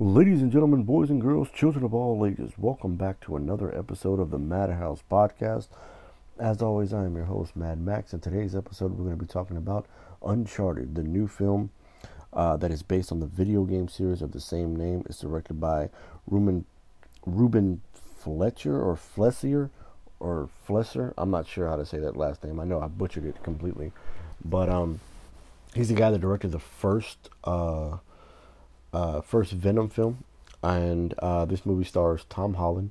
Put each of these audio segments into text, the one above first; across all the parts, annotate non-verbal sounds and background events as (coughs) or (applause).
Ladies and gentlemen, boys and girls, children of all ages, welcome back to another episode of the Madhouse Podcast. As always, I am your host, Mad Max, and today's episode we're going to be talking about Uncharted, the new film uh, that is based on the video game series of the same name. It's directed by Ruben, Ruben Fletcher or Flessier or Flesser. I'm not sure how to say that last name. I know I butchered it completely, but um, he's the guy that directed the first. Uh, uh, first Venom film, and uh, this movie stars Tom Holland,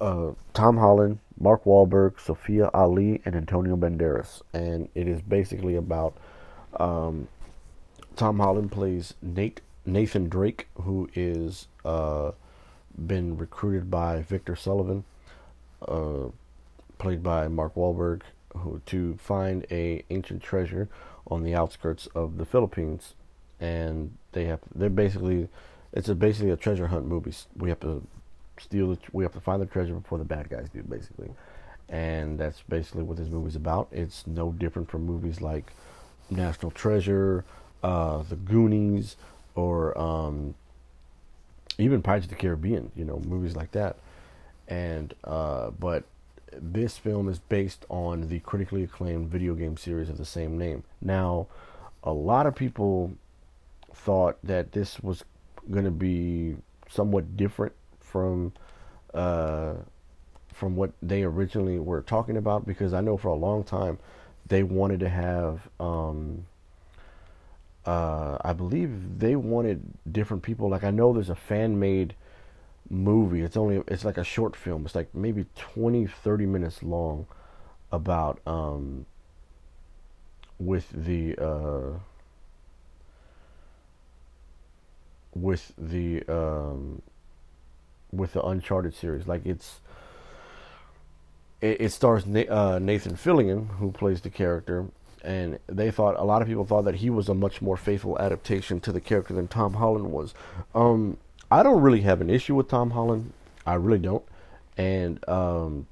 uh, Tom Holland, Mark Wahlberg, Sophia Ali, and Antonio Banderas, and it is basically about um, Tom Holland plays Nate Nathan Drake, who is uh, been recruited by Victor Sullivan, uh, played by Mark Wahlberg, who to find a ancient treasure on the outskirts of the Philippines. And they have they're basically it's a basically a treasure hunt movie. We have to steal the, we have to find the treasure before the bad guys do basically. And that's basically what this movie's about. It's no different from movies like National Treasure, uh, The Goonies, or um, even Pirates of the Caribbean. You know, movies like that. And uh, but this film is based on the critically acclaimed video game series of the same name. Now, a lot of people thought that this was going to be somewhat different from uh, from what they originally were talking about because I know for a long time they wanted to have um, uh, I believe they wanted different people. Like I know there's a fan made movie. It's only it's like a short film. It's like maybe 20 30 minutes long about um, with the uh, with the um, with the Uncharted series. Like it's it, it stars Na- uh, Nathan Fillion, who plays the character, and they thought a lot of people thought that he was a much more faithful adaptation to the character than Tom Holland was. Um, I don't really have an issue with Tom Holland. I really don't, and um,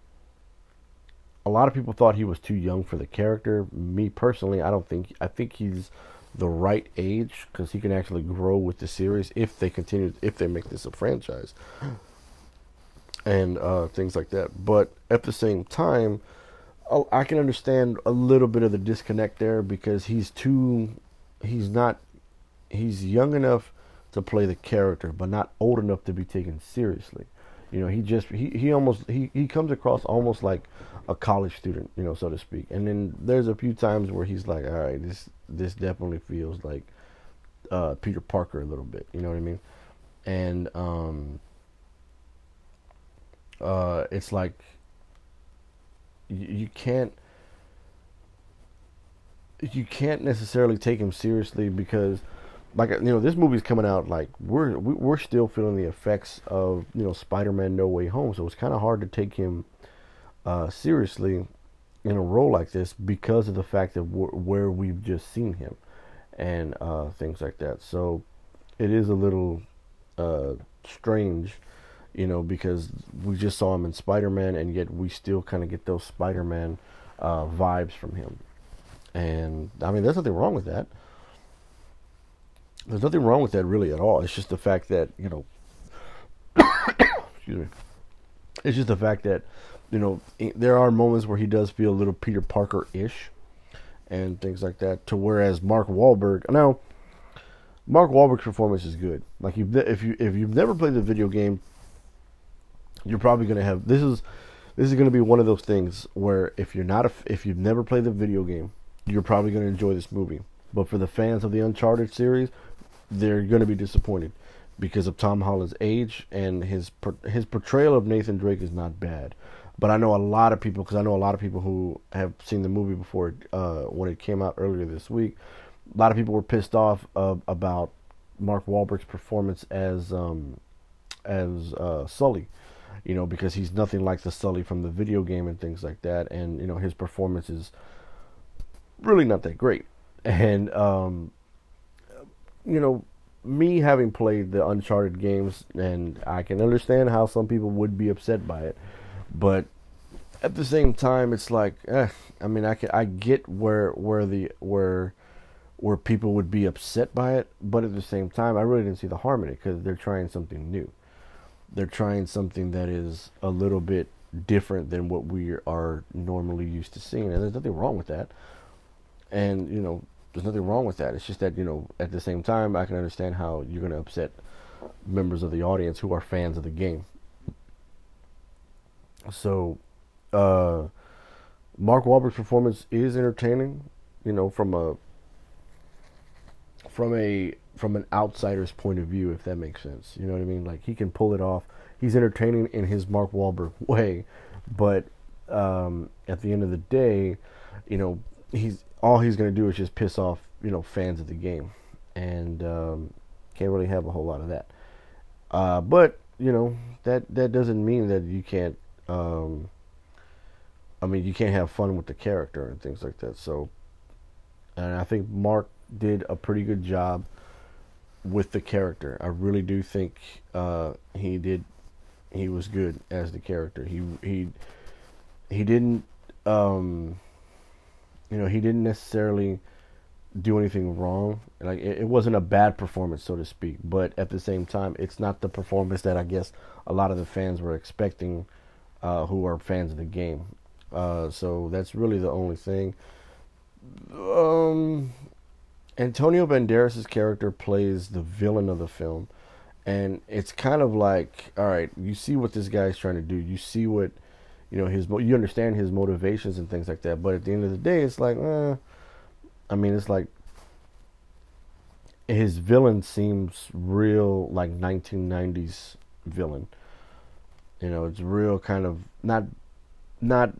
a lot of people thought he was too young for the character. Me personally, I don't think. I think he's the right age because he can actually grow with the series if they continue if they make this a franchise and uh, things like that. But at the same time, I can understand a little bit of the disconnect there because he's too he's not he's young enough to play the character but not old enough to be taken seriously. You know, he just he, he almost he, he comes across almost like a college student, you know, so to speak. And then there's a few times where he's like, all right, this this definitely feels like uh, Peter Parker a little bit. You know what I mean? And um, uh, it's like you, you can't you can't necessarily take him seriously because like you know this movie's coming out like we're we're still feeling the effects of you know Spider-Man No Way Home so it's kind of hard to take him uh, seriously in a role like this because of the fact wh- where we've just seen him and uh, things like that so it is a little uh, strange you know because we just saw him in Spider-Man and yet we still kind of get those Spider-Man uh, vibes from him and I mean there's nothing wrong with that there's nothing wrong with that really at all. It's just the fact that you know, (coughs) excuse me. It's just the fact that you know there are moments where he does feel a little Peter Parker ish, and things like that. To whereas Mark Wahlberg now, Mark Wahlberg's performance is good. Like you, if you if you've never played the video game, you're probably gonna have this is this is gonna be one of those things where if you're not a, if you've never played the video game, you're probably gonna enjoy this movie. But for the fans of the Uncharted series, they're going to be disappointed because of Tom Holland's age and his his portrayal of Nathan Drake is not bad. But I know a lot of people because I know a lot of people who have seen the movie before uh, when it came out earlier this week. A lot of people were pissed off uh, about Mark Wahlberg's performance as um, as uh, Sully, you know, because he's nothing like the Sully from the video game and things like that, and you know his performance is really not that great. (laughs) And um, you know, me having played the Uncharted games, and I can understand how some people would be upset by it, but at the same time, it's like, eh, I mean, I can, I get where where the where where people would be upset by it, but at the same time, I really didn't see the harm in it because they're trying something new. They're trying something that is a little bit different than what we are normally used to seeing, and there's nothing wrong with that. And you know, there's nothing wrong with that. It's just that you know, at the same time, I can understand how you're going to upset members of the audience who are fans of the game. So, uh, Mark Wahlberg's performance is entertaining, you know, from a from a from an outsider's point of view, if that makes sense. You know what I mean? Like he can pull it off. He's entertaining in his Mark Wahlberg (laughs) way, but um, at the end of the day, you know, he's all he's going to do is just piss off you know fans of the game, and um, can't really have a whole lot of that. Uh, but you know that that doesn't mean that you can't. Um, I mean, you can't have fun with the character and things like that. So, and I think Mark did a pretty good job with the character. I really do think uh, he did. He was good as the character. He he he didn't. Um, you know, he didn't necessarily do anything wrong. Like it, it, wasn't a bad performance, so to speak. But at the same time, it's not the performance that I guess a lot of the fans were expecting, uh, who are fans of the game. Uh, so that's really the only thing. Um, Antonio Banderas' character plays the villain of the film, and it's kind of like, all right, you see what this guy's trying to do. You see what, you know, his you understand his motivations and things like that. But at the end of the day, it's like, eh, I mean, it's like his villain seems real like 1990s villain. You know, it's real kind of not not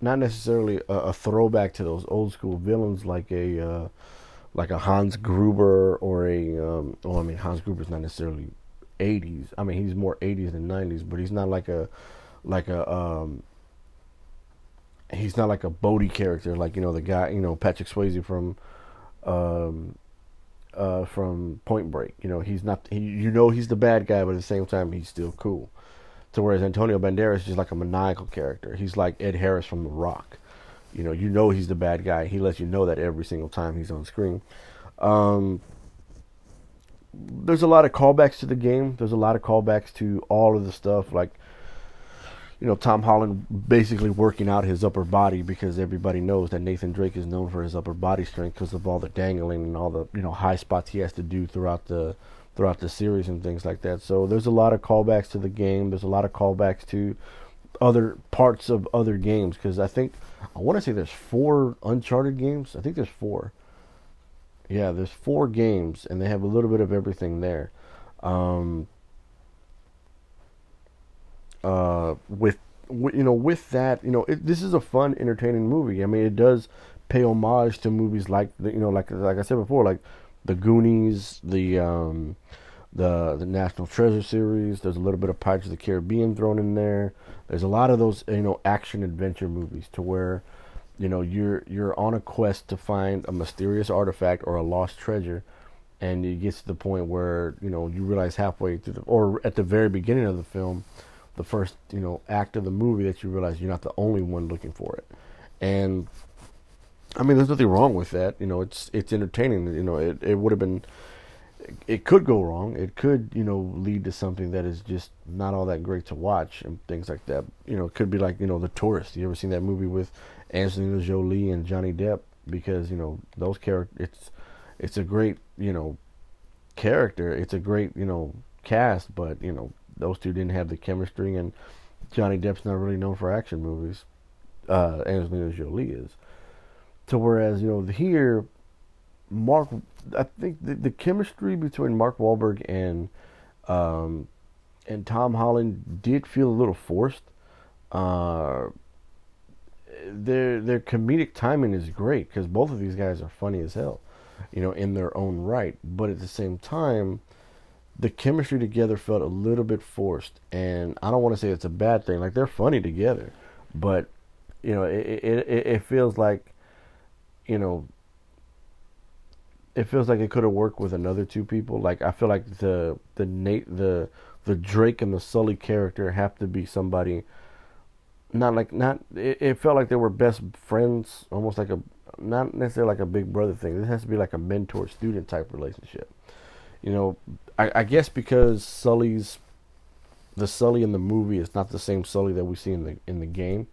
not necessarily a, a throwback to those old school villains like a uh, like a Hans Gruber or a um, well, I mean Hans Gruber's not necessarily 80s. I mean he's more 80s than 90s, but he's not like a like a um, he's not like a Bodhi character, like you know the guy, you know Patrick Swayze from, um, uh, from Point Break. You know he's not. He, you know he's the bad guy, but at the same time he's still cool. To whereas Antonio Banderas is just like a maniacal character. He's like Ed Harris from The Rock. You know, you know he's the bad guy. He lets you know that every single time he's on screen. Um, there's a lot of callbacks to the game. There's a lot of callbacks to all of the stuff like you know, Tom Holland basically working out his upper body because everybody knows that Nathan Drake is known for his upper body strength because of all the dangling and all the you know high spots he has to do throughout the throughout the series and things like that. So there's a lot of callbacks to the game. There's a lot of callbacks to other parts of other games because I think I want to say there's four Uncharted games. I think there's four. Yeah, there's four games and they have a little bit of everything there. Um, uh, with you know with that you know it, this is a fun entertaining movie i mean it does pay homage to movies like you know like like i said before like the goonies the um the the national treasure series. There's a little bit of pirates of the caribbean thrown in there. There's a lot of those you know action adventure movies to where you know you're you're on a quest to find a mysterious artifact or a lost treasure and it gets to the point where you know you realize halfway through the or at the very beginning of the film the first you know act of the movie that you realize you're not the only one looking for it. And i mean there's nothing wrong with that. You know it's it's entertaining. You know it, it would have been it could go wrong. It could you know lead to something that is just not all that great to watch and things like that. You know it could be like you know the tourist. You ever seen that movie with angelina jolie and johnny depp? Because you know those characters it's it's a great you know character. It's a great you know cast but you know those two didn't have the chemistry, and Johnny Depp's not really known for action movies. Uh, Angelina Jolie is. So whereas you know here, Mark, I think the, the chemistry between Mark Wahlberg and um, and Tom Holland did feel a little forced. Uh, their their comedic timing is great because both of these guys are funny as hell, you know, in their own right. But at the same time, the chemistry together felt a little bit forced, and I don't want to say it's a bad thing. Like they're funny together, but you know, it it it feels like, you know, it feels like it could have worked with another two people. Like I feel like the the Nate the the Drake and the Sully character have to be somebody. Not like not. It, it felt like they were best friends, almost like a not necessarily like a big brother thing. This has to be like a mentor student type relationship. You know, I, I guess because Sully's the Sully in the movie is not the same Sully that we see in the in the game,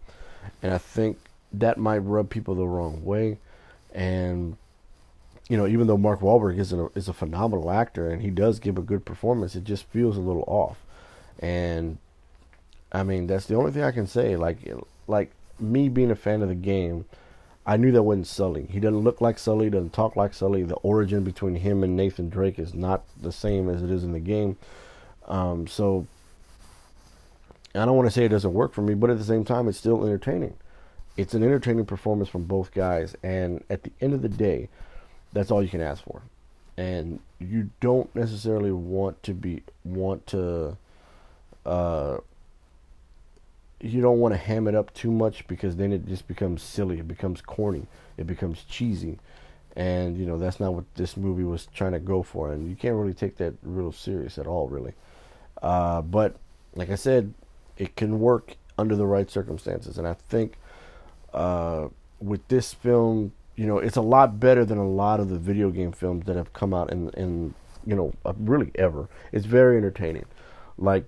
and I think that might rub people the wrong way. And you know, even though Mark Wahlberg is a is a phenomenal actor and he does give a good performance, it just feels a little off. And I mean, that's the only thing I can say. Like, like me being a fan of the game, I knew that wasn't Sully. He doesn't look like Sully, doesn't talk like Sully. The origin between him and Nathan Drake is not the same as it is in the game. Um, so I don't want to say it doesn't work for me, but at the same time, it's still entertaining. It's an entertaining performance from both guys, and at the end of the day, that's all you can ask for. And you don't necessarily want to be want to. Uh, you don't want to ham it up too much because then it just becomes silly. It becomes corny. It becomes cheesy, and you know that's not what this movie was trying to go for. And you can't really take that real serious at all, really. Uh, but like I said, it can work under the right circumstances. And I think uh, with this film, you know, it's a lot better than a lot of the video game films that have come out in, in you know, uh, really ever. It's very entertaining. Like,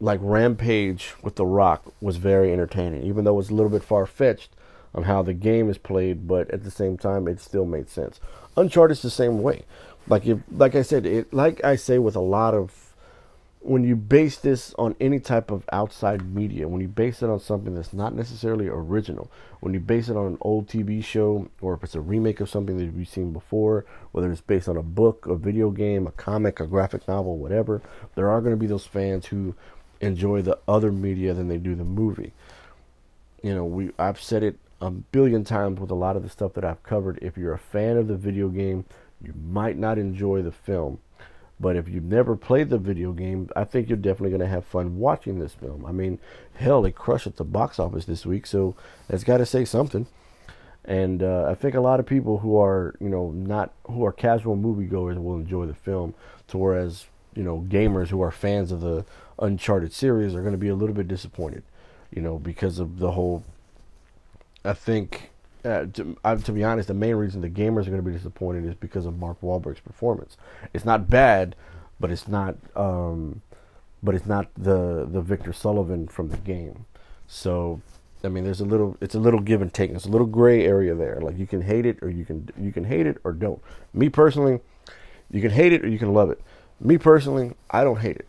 like Rampage with The Rock was very entertaining, even though it was a little bit far fetched on how the game is played, but at the same time, it still made sense. Uncharted is the same way. Like if, like I said, it, like I say with a lot of when you base this on any type of outside media, when you base it on something that's not necessarily original, when you base it on an old TV show, or if it's a remake of something that you've seen before, whether it's based on a book, a video game, a comic, a graphic novel, whatever, there are going to be those fans who enjoy the other media than they do the movie. You know, we I've said it a billion times with a lot of the stuff that I've covered. If you're a fan of the video game, you might not enjoy the film but if you've never played the video game, I think you're definitely going to have fun watching this film. I mean, hell, it crushed at the box office this week, so that's got to say something. And uh, I think a lot of people who are, you know, not who are casual moviegoers will enjoy the film, to whereas, you know, gamers who are fans of the Uncharted series are going to be a little bit disappointed, you know, because of the whole. I think uh, to, to, be honest, the main reason the gamers are going to be disappointed is because of Mark Wahlberg's performance. It's not bad, but it's not, um, but it's not the the Victor Sullivan from the game. So, I mean, there's a little, it's a little give and take. It's a little gray area there. Like you can hate it or you can you can hate it or don't. Me personally, you can hate it or you can love it. Me personally, I don't hate it.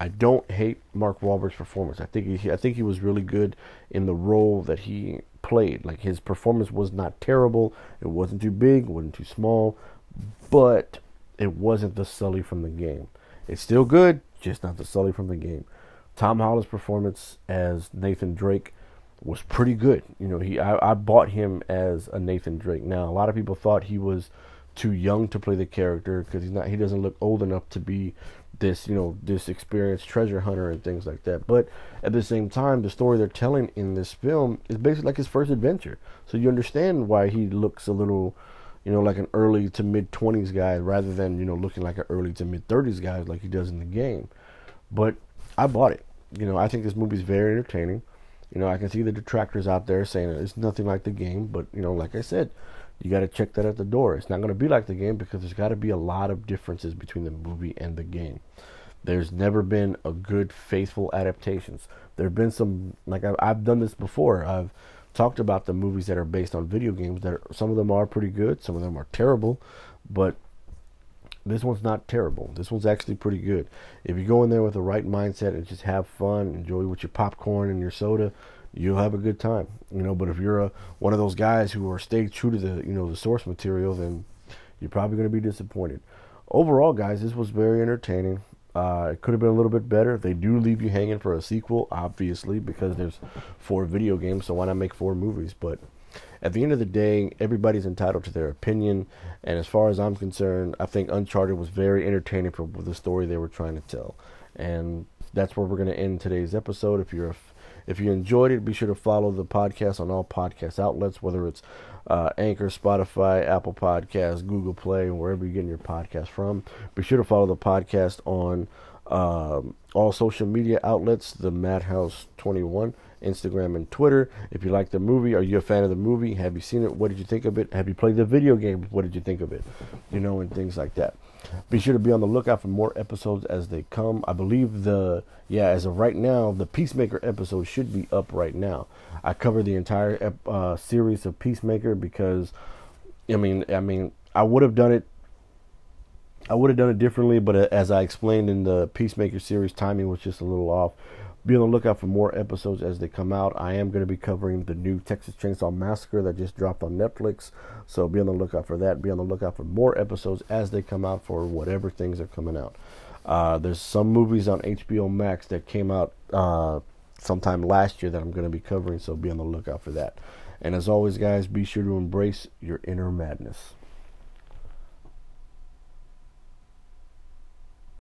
I don't hate Mark Wahlberg's performance. I think he, I think he was really good in the role that he played. Like his performance was not terrible. It wasn't too big, wasn't too small, but it wasn't the Sully from the game. It's still good, just not the Sully from the game. Tom Holland's performance as Nathan Drake was pretty good. You know, he I, I bought him as a Nathan Drake. Now a lot of people thought he was too young to play the character because he's not he doesn't look old enough to be this you know this experienced treasure hunter and things like that. But at the same time the story they're telling in this film is basically like his first adventure. So you understand why he looks a little you know like an early to mid 20s guy rather than you know looking like an early to mid 30s guy like he does in the game. But i bought it. You know i think this movie is very entertaining. You know i can see the detractors out there saying it's nothing like the game. But you know like i said you got to check that at the door. It's not going to be like the game because there's got to be a lot of differences between the movie and the game. There's never been a good faithful adaptations. There have been some like I've, I've done this before. I've talked about the movies that are based on video games. That are, some of them are pretty good, some of them are terrible, but this one's not terrible. This one's actually pretty good. If you go in there with the right mindset and just have fun, enjoy with your popcorn and your soda, you'll have a good time. You know, but if you're a one of those guys who are staying true to the you know the source material, then you're probably going to be disappointed. Overall, guys, this was very entertaining. Uh, it could have been a little bit better. They do leave you hanging for a sequel, obviously, because there's four video games. So why not make four movies? But at the end of the day, everybody's entitled to their opinion. And as far as I'm concerned, I think Uncharted was very entertaining for the story they were trying to tell. And that's where we're going to end today's episode. If you're a if you enjoyed it, be sure to follow the podcast on all podcast outlets, whether it's uh, Anchor, Spotify, Apple Podcasts, Google Play, wherever you're getting your podcast from. Be sure to follow the podcast on um, all social media outlets, the Madhouse 21, Instagram, and Twitter. If you like the movie, are you a fan of the movie? Have you seen it? What did you think of it? Have you played the video game? What did you think of it? You know, and things like that. Be sure to be on the lookout for more episodes as they come. I believe the yeah, as of right now, the Peacemaker episode should be up right now. I covered the entire uh, series of Peacemaker because, I mean, I mean, I would have done it. I would have done it differently, but as I explained in the Peacemaker series, timing was just a little off. Be on the lookout for more episodes as they come out. I am going to be covering the new Texas Chainsaw Massacre that just dropped on Netflix. So be on the lookout for that. Be on the lookout for more episodes as they come out for whatever things are coming out. Uh, there's some movies on HBO Max that came out uh, sometime last year that I'm going to be covering. So be on the lookout for that. And as always, guys, be sure to embrace your inner madness.